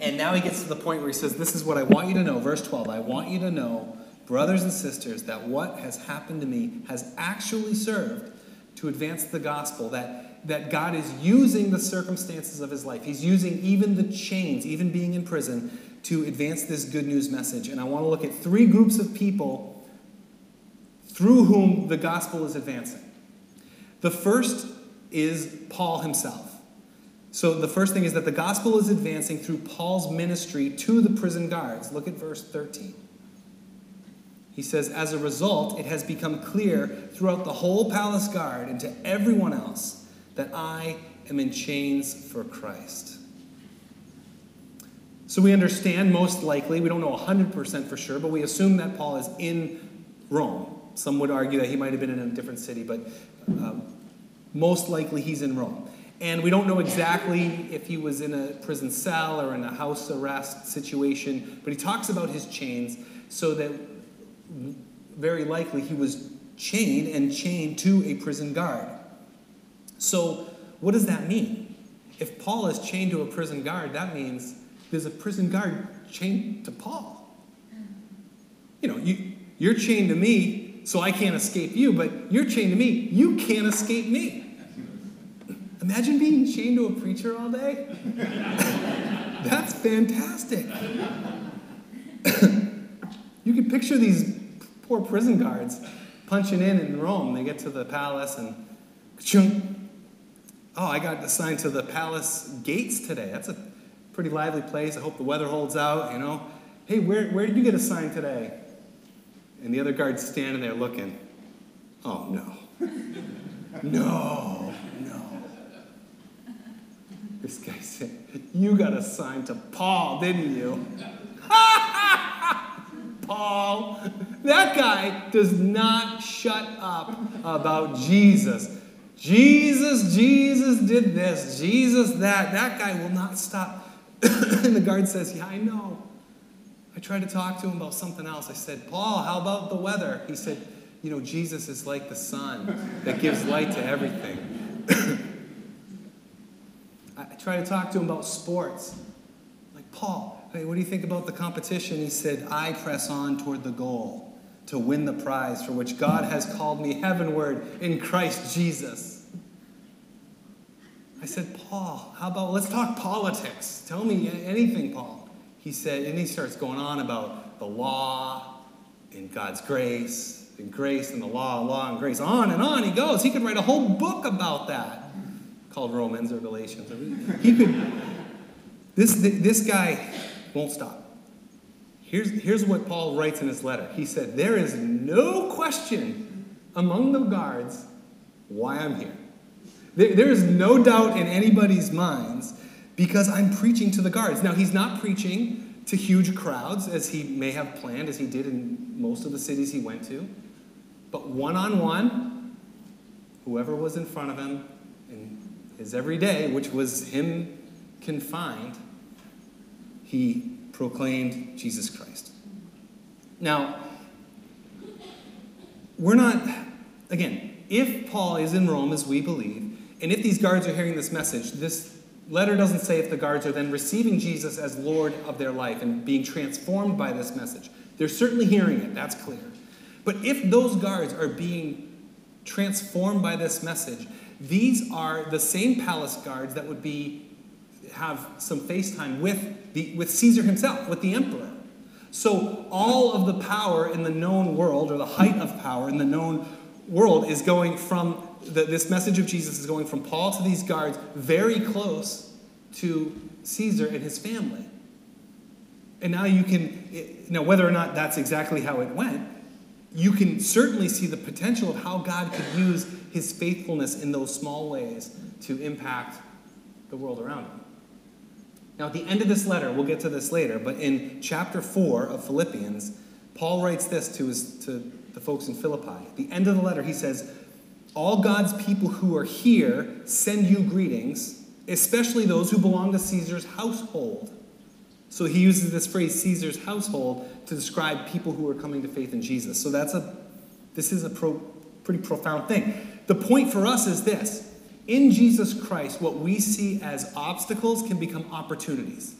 And now he gets to the point where he says, This is what I want you to know. Verse 12 I want you to know, brothers and sisters, that what has happened to me has actually served to advance the gospel, that, that God is using the circumstances of his life. He's using even the chains, even being in prison, to advance this good news message. And I want to look at three groups of people through whom the gospel is advancing. The first is Paul himself. So the first thing is that the gospel is advancing through Paul's ministry to the prison guards. Look at verse 13. He says, As a result, it has become clear throughout the whole palace guard and to everyone else that I am in chains for Christ. So we understand, most likely, we don't know 100% for sure, but we assume that Paul is in Rome. Some would argue that he might have been in a different city, but um, most likely he's in Rome. And we don't know exactly if he was in a prison cell or in a house arrest situation, but he talks about his chains so that very likely he was chained and chained to a prison guard. So, what does that mean? If Paul is chained to a prison guard, that means there's a prison guard chained to Paul. You know, you, you're chained to me, so I can't escape you, but you're chained to me, you can't escape me. Imagine being chained to a preacher all day. That's fantastic. you can picture these poor prison guards punching in in Rome. They get to the palace and, oh, I got assigned to the palace gates today. That's a pretty lively place. I hope the weather holds out, you know. Hey, where, where did you get assigned today? And the other guard's standing there looking. Oh, no. No. This guy said, You got assigned to Paul, didn't you? Paul. That guy does not shut up about Jesus. Jesus, Jesus did this, Jesus that. That guy will not stop. and the guard says, Yeah, I know. I tried to talk to him about something else. I said, Paul, how about the weather? He said, You know, Jesus is like the sun that gives light to everything. Tried to talk to him about sports. Like, Paul, hey, what do you think about the competition? He said, I press on toward the goal to win the prize for which God has called me heavenward in Christ Jesus. I said, Paul, how about let's talk politics? Tell me anything, Paul. He said, and he starts going on about the law and God's grace, and grace and the law, law and grace. On and on he goes. He could write a whole book about that called Romans or Galatians. He could. This this guy won't stop. Here's here's what Paul writes in his letter. He said, "There is no question among the guards why I'm here. There, there is no doubt in anybody's minds." Because I'm preaching to the guards. Now, he's not preaching to huge crowds as he may have planned, as he did in most of the cities he went to. But one on one, whoever was in front of him, his every day, which was him confined, he proclaimed Jesus Christ. Now, we're not, again, if Paul is in Rome as we believe, and if these guards are hearing this message, this letter doesn't say if the guards are then receiving Jesus as Lord of their life and being transformed by this message. They're certainly hearing it, that's clear. But if those guards are being transformed by this message, these are the same palace guards that would be have some FaceTime with the with Caesar himself, with the emperor. So all of the power in the known world, or the height of power in the known world, is going from the, this message of Jesus is going from Paul to these guards, very close to Caesar and his family. And now you can, know, whether or not that's exactly how it went, you can certainly see the potential of how God could use his faithfulness in those small ways to impact the world around him. Now, at the end of this letter, we'll get to this later, but in chapter 4 of Philippians, Paul writes this to, his, to the folks in Philippi. At the end of the letter, he says, All God's people who are here send you greetings, especially those who belong to Caesar's household. So he uses this phrase, Caesar's household, to describe people who are coming to faith in Jesus. So that's a, this is a pro, pretty profound thing. The point for us is this in Jesus Christ, what we see as obstacles can become opportunities.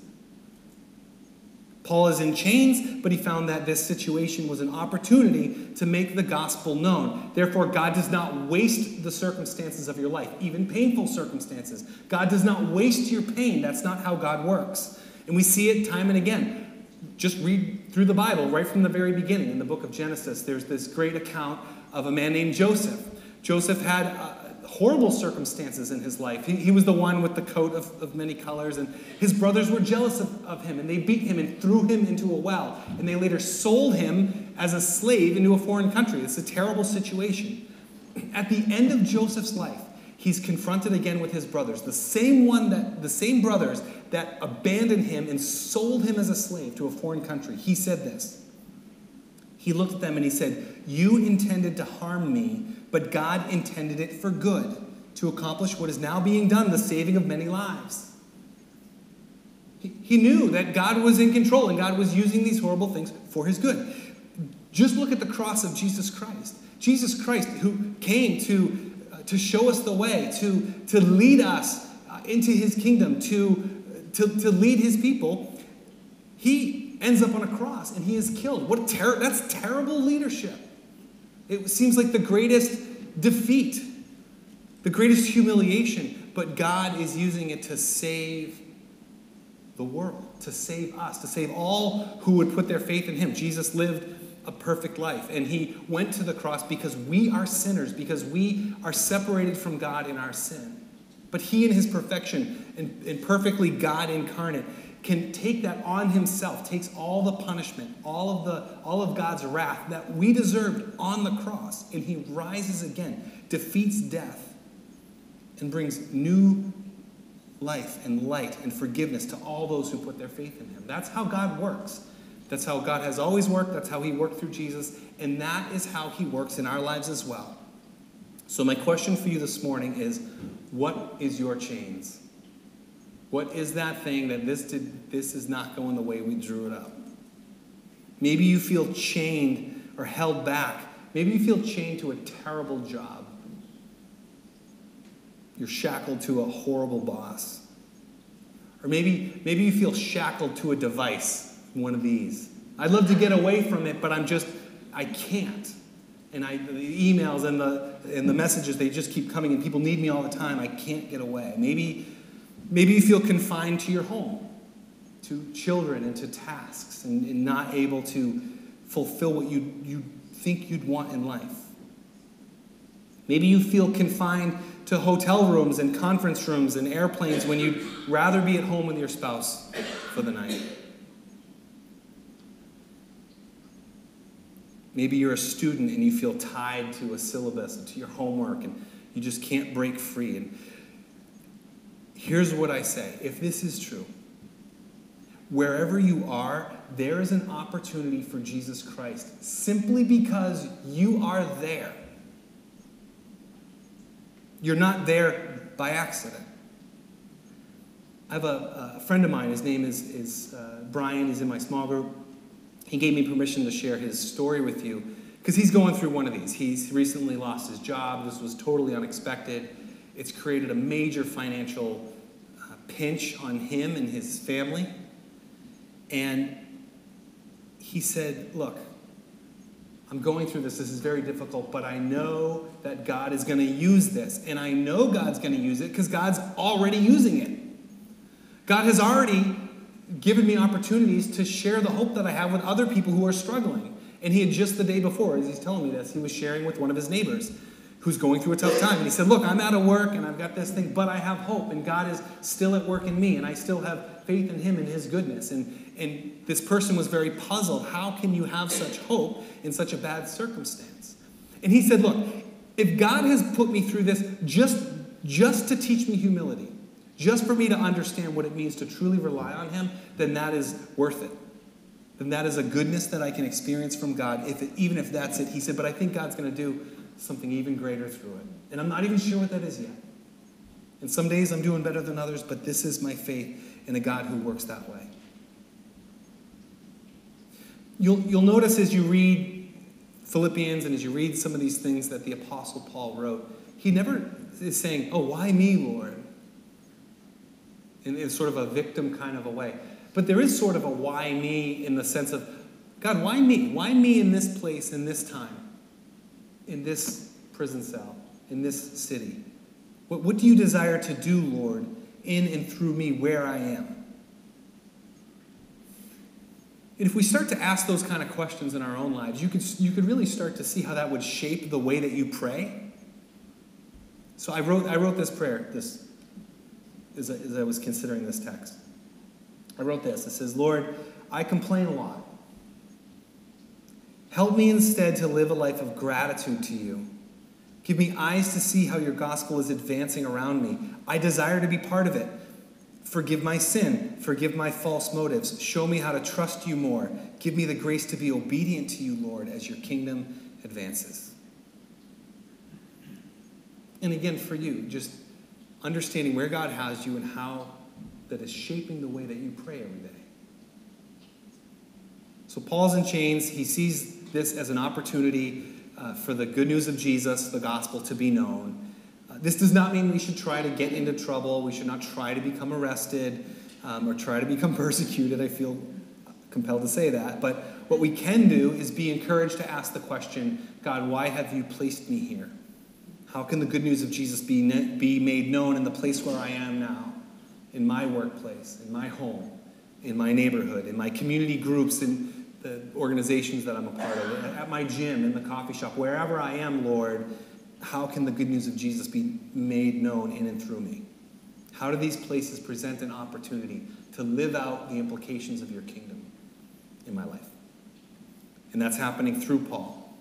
Paul is in chains, but he found that this situation was an opportunity to make the gospel known. Therefore, God does not waste the circumstances of your life, even painful circumstances. God does not waste your pain. That's not how God works. And we see it time and again. Just read through the Bible, right from the very beginning in the book of Genesis. There's this great account of a man named Joseph. Joseph had uh, horrible circumstances in his life. He, he was the one with the coat of, of many colors, and his brothers were jealous of, of him, and they beat him and threw him into a well. And they later sold him as a slave into a foreign country. It's a terrible situation. At the end of Joseph's life, he's confronted again with his brothers, the same one that the same brothers that abandoned him and sold him as a slave to a foreign country. He said this. He looked at them and he said, "You intended to harm me, but God intended it for good, to accomplish what is now being done, the saving of many lives. He, knew that God was in control and God was using these horrible things for his good. Just look at the cross of Jesus Christ. Jesus Christ, who came to, uh, to show us the way, to, to lead us uh, into his kingdom, to, to, to lead his people, he ends up on a cross and he is killed. What ter- that's terrible leadership. It seems like the greatest defeat, the greatest humiliation, but God is using it to save the world, to save us, to save all who would put their faith in Him. Jesus lived a perfect life, and He went to the cross because we are sinners, because we are separated from God in our sin. But He, in His perfection and, and perfectly God incarnate, can take that on himself, takes all the punishment, all of the all of God's wrath that we deserved on the cross, and he rises again, defeats death, and brings new life and light and forgiveness to all those who put their faith in him. That's how God works. That's how God has always worked. That's how he worked through Jesus, and that is how he works in our lives as well. So my question for you this morning is what is your chains? What is that thing that this did this is not going the way we drew it up? Maybe you feel chained or held back. Maybe you feel chained to a terrible job. You're shackled to a horrible boss. Or maybe, maybe you feel shackled to a device, one of these. I'd love to get away from it, but I'm just, I can't. And I, the emails and the, and the messages, they just keep coming, and people need me all the time. I can't get away. Maybe Maybe you feel confined to your home, to children, and to tasks, and, and not able to fulfill what you, you think you'd want in life. Maybe you feel confined to hotel rooms and conference rooms and airplanes when you'd rather be at home with your spouse for the night. Maybe you're a student and you feel tied to a syllabus and to your homework and you just can't break free. And Here's what I say if this is true, wherever you are, there is an opportunity for Jesus Christ simply because you are there. You're not there by accident. I have a, a friend of mine, his name is, is uh, Brian, he's in my small group. He gave me permission to share his story with you because he's going through one of these. He's recently lost his job, this was totally unexpected. It's created a major financial uh, pinch on him and his family. And he said, Look, I'm going through this. This is very difficult, but I know that God is going to use this. And I know God's going to use it because God's already using it. God has already given me opportunities to share the hope that I have with other people who are struggling. And he had just the day before, as he's telling me this, he was sharing with one of his neighbors who's going through a tough time. And he said, Look, I'm out of work and I've got this thing, but I have hope, and God is still at work in me, and I still have faith in Him and His goodness. And, and this person was very puzzled. How can you have such hope in such a bad circumstance? And he said, Look, if God has put me through this just, just to teach me humility, just for me to understand what it means to truly rely on Him, then that is worth it. Then that is a goodness that I can experience from God, if it, even if that's it. He said, but I think God's going to do something even greater through it. And I'm not even sure what that is yet. And some days I'm doing better than others, but this is my faith in a God who works that way. You'll, you'll notice as you read Philippians and as you read some of these things that the Apostle Paul wrote, he never is saying, Oh, why me, Lord? In, in sort of a victim kind of a way. But there is sort of a why me in the sense of, God, why me? Why me in this place, in this time, in this prison cell, in this city? What, what do you desire to do, Lord, in and through me where I am? And if we start to ask those kind of questions in our own lives, you could, you could really start to see how that would shape the way that you pray. So I wrote, I wrote this prayer this, as, I, as I was considering this text. I wrote this. It says, Lord, I complain a lot. Help me instead to live a life of gratitude to you. Give me eyes to see how your gospel is advancing around me. I desire to be part of it. Forgive my sin. Forgive my false motives. Show me how to trust you more. Give me the grace to be obedient to you, Lord, as your kingdom advances. And again, for you, just understanding where God has you and how that is shaping the way that you pray every day. So, Paul's in chains. He sees this as an opportunity uh, for the good news of Jesus, the gospel, to be known. This does not mean we should try to get into trouble. We should not try to become arrested um, or try to become persecuted. I feel compelled to say that. But what we can do is be encouraged to ask the question God, why have you placed me here? How can the good news of Jesus be, be made known in the place where I am now? In my workplace, in my home, in my neighborhood, in my community groups, in the organizations that I'm a part of, at my gym, in the coffee shop, wherever I am, Lord how can the good news of Jesus be made known in and through me? How do these places present an opportunity to live out the implications of your kingdom in my life? And that's happening through Paul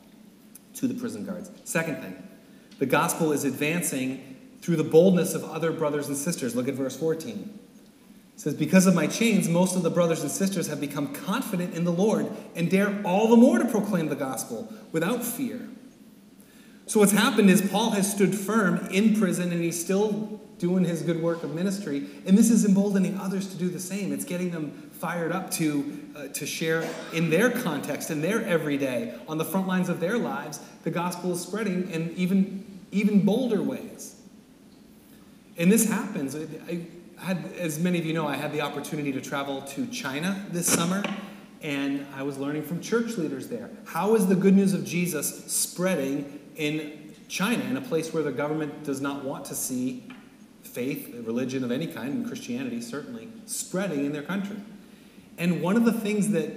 to the prison guards. Second thing, the gospel is advancing through the boldness of other brothers and sisters. Look at verse 14. It says, Because of my chains, most of the brothers and sisters have become confident in the Lord and dare all the more to proclaim the gospel without fear. So, what's happened is Paul has stood firm in prison and he's still doing his good work of ministry. And this is emboldening others to do the same. It's getting them fired up to, uh, to share in their context, in their everyday, on the front lines of their lives. The gospel is spreading in even, even bolder ways. And this happens. Had, as many of you know, I had the opportunity to travel to China this summer and I was learning from church leaders there. How is the good news of Jesus spreading in China, in a place where the government does not want to see faith, religion of any kind, and Christianity certainly, spreading in their country. And one of the things that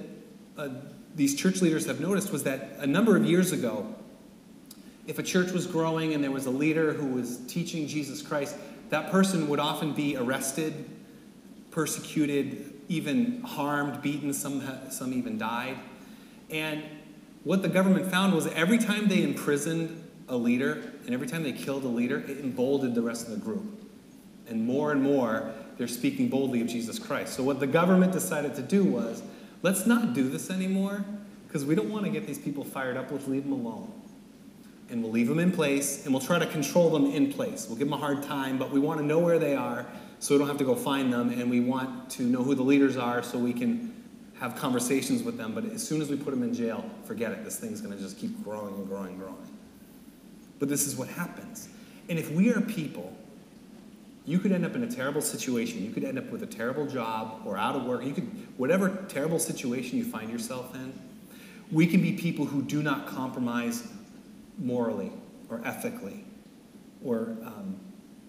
uh, these church leaders have noticed was that a number of years ago, if a church was growing and there was a leader who was teaching Jesus Christ, that person would often be arrested, persecuted, even harmed, beaten, some, some even died. And what the government found was every time they imprisoned a leader and every time they killed a leader, it emboldened the rest of the group. And more and more, they're speaking boldly of Jesus Christ. So, what the government decided to do was let's not do this anymore because we don't want to get these people fired up. Let's leave them alone. And we'll leave them in place and we'll try to control them in place. We'll give them a hard time, but we want to know where they are so we don't have to go find them. And we want to know who the leaders are so we can have conversations with them, but as soon as we put them in jail, forget it. This thing's going to just keep growing and growing and growing. But this is what happens. And if we are people, you could end up in a terrible situation. You could end up with a terrible job or out of work. You could, whatever terrible situation you find yourself in, we can be people who do not compromise morally or ethically or um,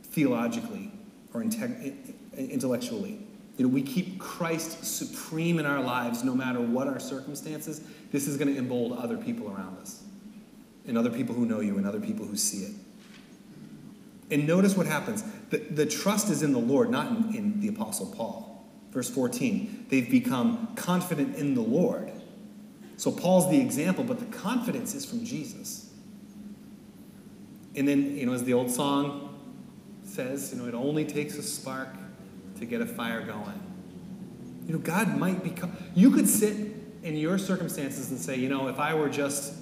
theologically or intellectually. You know, we keep Christ supreme in our lives no matter what our circumstances. This is going to embolden other people around us, and other people who know you, and other people who see it. And notice what happens. The, the trust is in the Lord, not in, in the Apostle Paul. Verse 14, they've become confident in the Lord. So Paul's the example, but the confidence is from Jesus. And then, you know, as the old song says, you know, it only takes a spark to get a fire going. You know, God might become, you could sit in your circumstances and say, you know, if I were just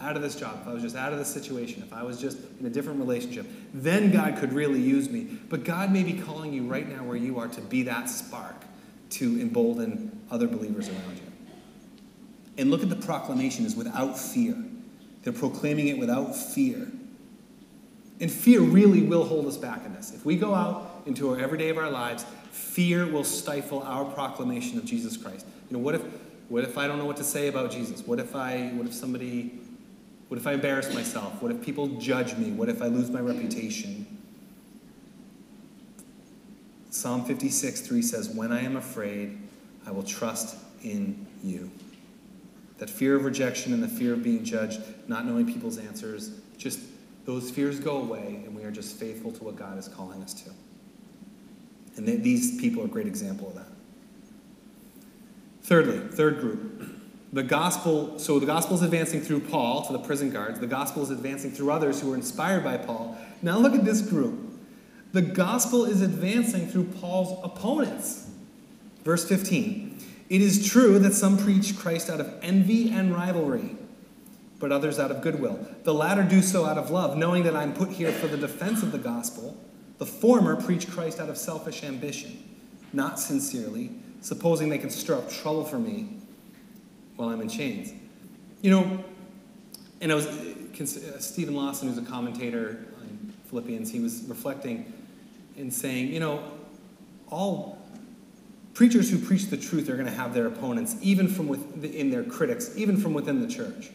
out of this job, if I was just out of this situation, if I was just in a different relationship, then God could really use me. But God may be calling you right now where you are to be that spark to embolden other believers around you. And look at the proclamation is without fear. They're proclaiming it without fear. And fear really will hold us back in this. If we go out into our everyday of our lives, fear will stifle our proclamation of Jesus Christ. You know, what if, what if I don't know what to say about Jesus? What if I, what if somebody, what if I embarrass myself? What if people judge me? What if I lose my reputation? Psalm 56, 3 says, When I am afraid, I will trust in you. That fear of rejection and the fear of being judged, not knowing people's answers, just those fears go away, and we are just faithful to what God is calling us to. And these people are a great example of that. Thirdly, third group, the gospel. So the gospel is advancing through Paul to the prison guards. The gospel is advancing through others who were inspired by Paul. Now look at this group. The gospel is advancing through Paul's opponents. Verse 15. It is true that some preach Christ out of envy and rivalry, but others out of goodwill. The latter do so out of love, knowing that I'm put here for the defense of the gospel. The former preach Christ out of selfish ambition, not sincerely, supposing they can stir up trouble for me while I'm in chains. You know, and I was, uh, Steven Lawson, who's a commentator on Philippians, he was reflecting and saying, you know, all preachers who preach the truth are going to have their opponents, even from within their critics, even from within the church.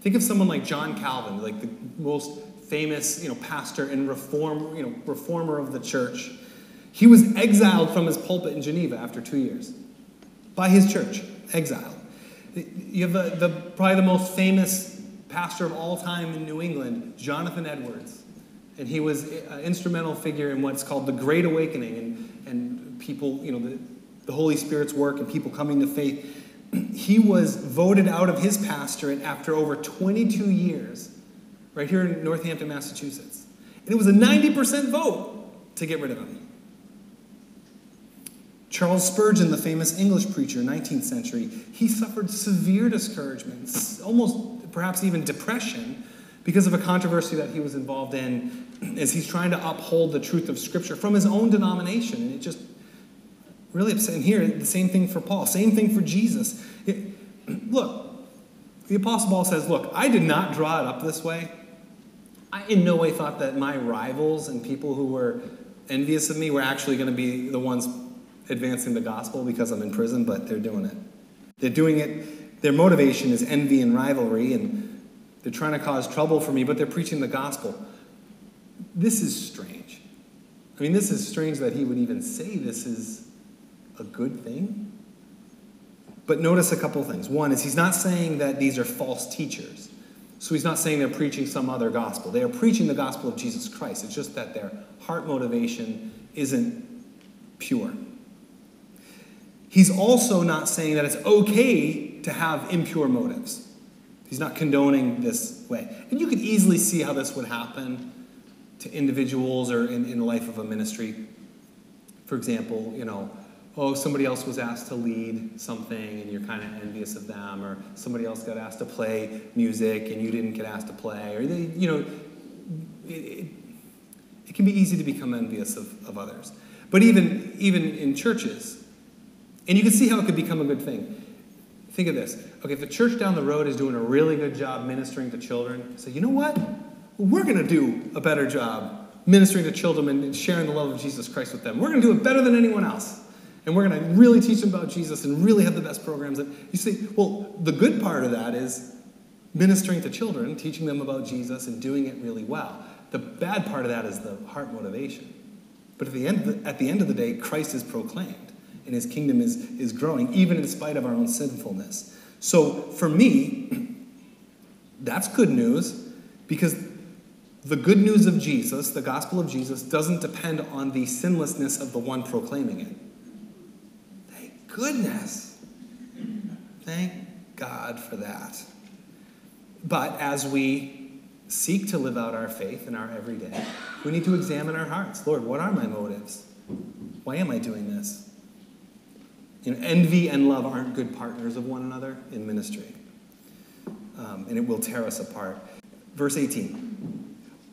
Think of someone like John Calvin, like the most famous, you know, pastor and reform, you know, reformer of the church. He was exiled from his pulpit in Geneva after two years by his church, exiled. You have the, probably the most famous pastor of all time in New England, Jonathan Edwards. And he was an instrumental figure in what's called the Great Awakening and, and people, you know, the, the Holy Spirit's work and people coming to faith. He was voted out of his pastorate after over 22 years right here in Northampton, Massachusetts. And it was a 90% vote to get rid of him. Charles Spurgeon, the famous English preacher, 19th century, he suffered severe discouragements, almost perhaps even depression, because of a controversy that he was involved in as he's trying to uphold the truth of Scripture from his own denomination. And it just really upset. And here, the same thing for Paul, same thing for Jesus. It, look, the Apostle Paul says, Look, I did not draw it up this way. I in no way thought that my rivals and people who were envious of me were actually going to be the ones advancing the gospel because I'm in prison, but they're doing it. They're doing it, their motivation is envy and rivalry, and they're trying to cause trouble for me, but they're preaching the gospel. This is strange. I mean, this is strange that he would even say this is a good thing. But notice a couple things. One is he's not saying that these are false teachers. So he's not saying they're preaching some other gospel. They are preaching the gospel of Jesus Christ. It's just that their heart motivation isn't pure. He's also not saying that it's okay to have impure motives. He's not condoning this way. And you could easily see how this would happen to individuals or in, in the life of a ministry. For example, you know, oh, somebody else was asked to lead something and you're kind of envious of them, or somebody else got asked to play music and you didn't get asked to play, or they, you know, it, it, it can be easy to become envious of, of others. But even, even in churches, and you can see how it could become a good thing. Think of this. Okay, if the church down the road is doing a really good job ministering to children, say, you know what? We're going to do a better job ministering to children and sharing the love of Jesus Christ with them. We're going to do it better than anyone else and we're going to really teach them about Jesus and really have the best programs. And you see, well, the good part of that is ministering to children, teaching them about Jesus, and doing it really well. The bad part of that is the heart motivation. But at the end, the, at the end of the day, Christ is proclaimed, and His kingdom is is growing, even in spite of our own sinfulness. So for me, that's good news, because the good news of Jesus, the gospel of Jesus, doesn't depend on the sinlessness of the one proclaiming it goodness. Thank God for that. But as we seek to live out our faith in our everyday, we need to examine our hearts. Lord, what are my motives? Why am I doing this? You know, envy and love aren't good partners of one another in ministry, um, and it will tear us apart. Verse 18.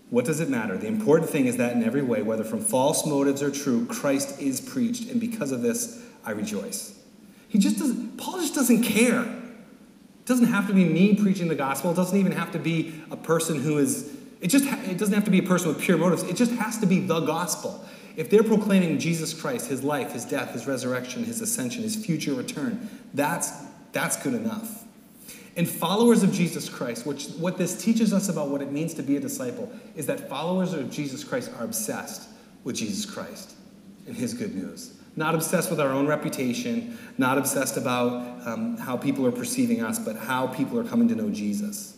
What does it matter? The important thing is that in every way, whether from false motives or true, Christ is preached, and because of this, I rejoice. He just doesn't, Paul just doesn't care. It doesn't have to be me preaching the gospel. It doesn't even have to be a person who is, it just, it doesn't have to be a person with pure motives. It just has to be the gospel. if they're proclaiming Jesus Christ, his life, his death, his resurrection, his ascension, his future return, that's, that's good enough. And followers of Jesus Christ, which what this teaches us about what it means to be a disciple, is that followers of Jesus Christ are obsessed with Jesus Christ and his good news. Not obsessed with our own reputation, not obsessed about um, how people are perceiving us, but how people are coming to know Jesus.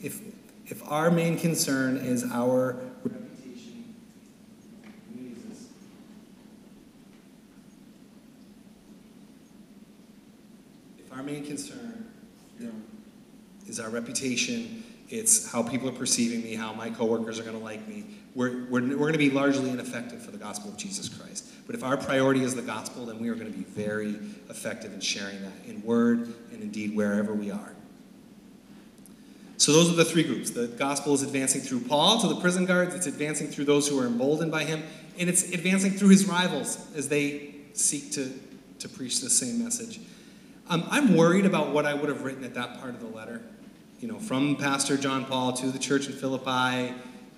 If, if our main concern is our reputation, if our main concern you know, is our reputation, it's how people are perceiving me, how my coworkers are going to like me, we're, we're, we're going to be largely ineffective for the gospel of Jesus Christ. But if our priority is the gospel, then we are going to be very effective in sharing that in word and indeed wherever we are. So those are the three groups. The gospel is advancing through Paul to the prison guards, it's advancing through those who are emboldened by him, and it's advancing through his rivals as they seek to, to preach the same message. Um, I'm worried about what I would have written at that part of the letter. You know, from Pastor John Paul to the church in Philippi,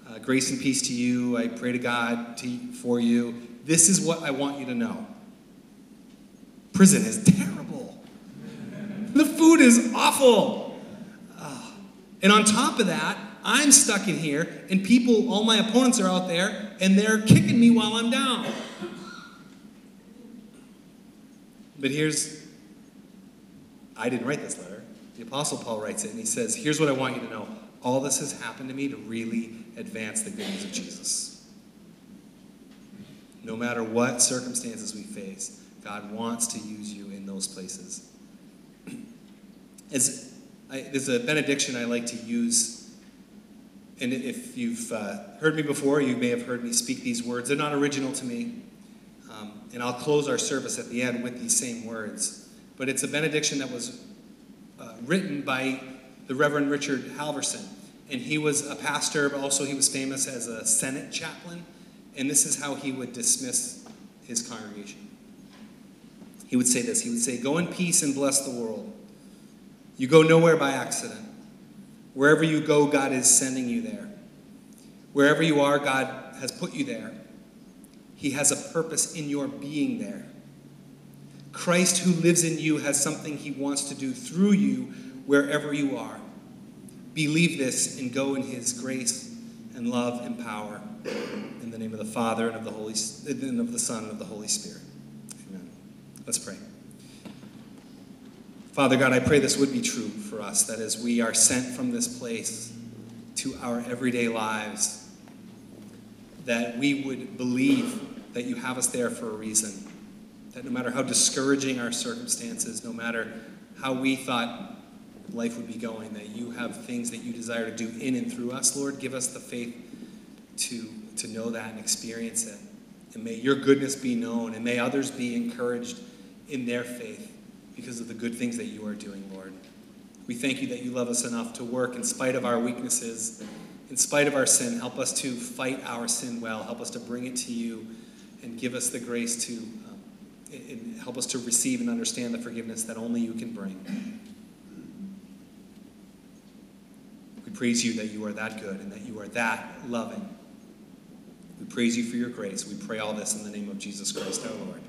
uh, grace and peace to you. I pray to God to, for you. This is what I want you to know. Prison is terrible. The food is awful. Uh, and on top of that, I'm stuck in here, and people, all my opponents are out there, and they're kicking me while I'm down. But here's, I didn't write this letter. The Apostle Paul writes it, and he says, Here's what I want you to know. All this has happened to me to really advance the good news of Jesus. No matter what circumstances we face, God wants to use you in those places. As I, there's a benediction I like to use, and if you've uh, heard me before, you may have heard me speak these words. They're not original to me, um, and I'll close our service at the end with these same words. But it's a benediction that was uh, written by the Reverend Richard Halverson and he was a pastor, but also he was famous as a Senate chaplain. And this is how he would dismiss his congregation. He would say this He would say, Go in peace and bless the world. You go nowhere by accident. Wherever you go, God is sending you there. Wherever you are, God has put you there. He has a purpose in your being there. Christ, who lives in you, has something he wants to do through you wherever you are. Believe this and go in his grace and love and power. In the name of the Father and of the Holy and of the Son and of the Holy Spirit. Amen. Let's pray. Father God, I pray this would be true for us, that as we are sent from this place to our everyday lives, that we would believe that you have us there for a reason. That no matter how discouraging our circumstances, no matter how we thought life would be going, that you have things that you desire to do in and through us, Lord. Give us the faith to, to know that and experience it. And may your goodness be known, and may others be encouraged in their faith because of the good things that you are doing, Lord. We thank you that you love us enough to work in spite of our weaknesses, in spite of our sin. Help us to fight our sin well. Help us to bring it to you and give us the grace to um, help us to receive and understand the forgiveness that only you can bring. Praise you that you are that good and that you are that loving. We praise you for your grace. We pray all this in the name of Jesus Christ our Lord.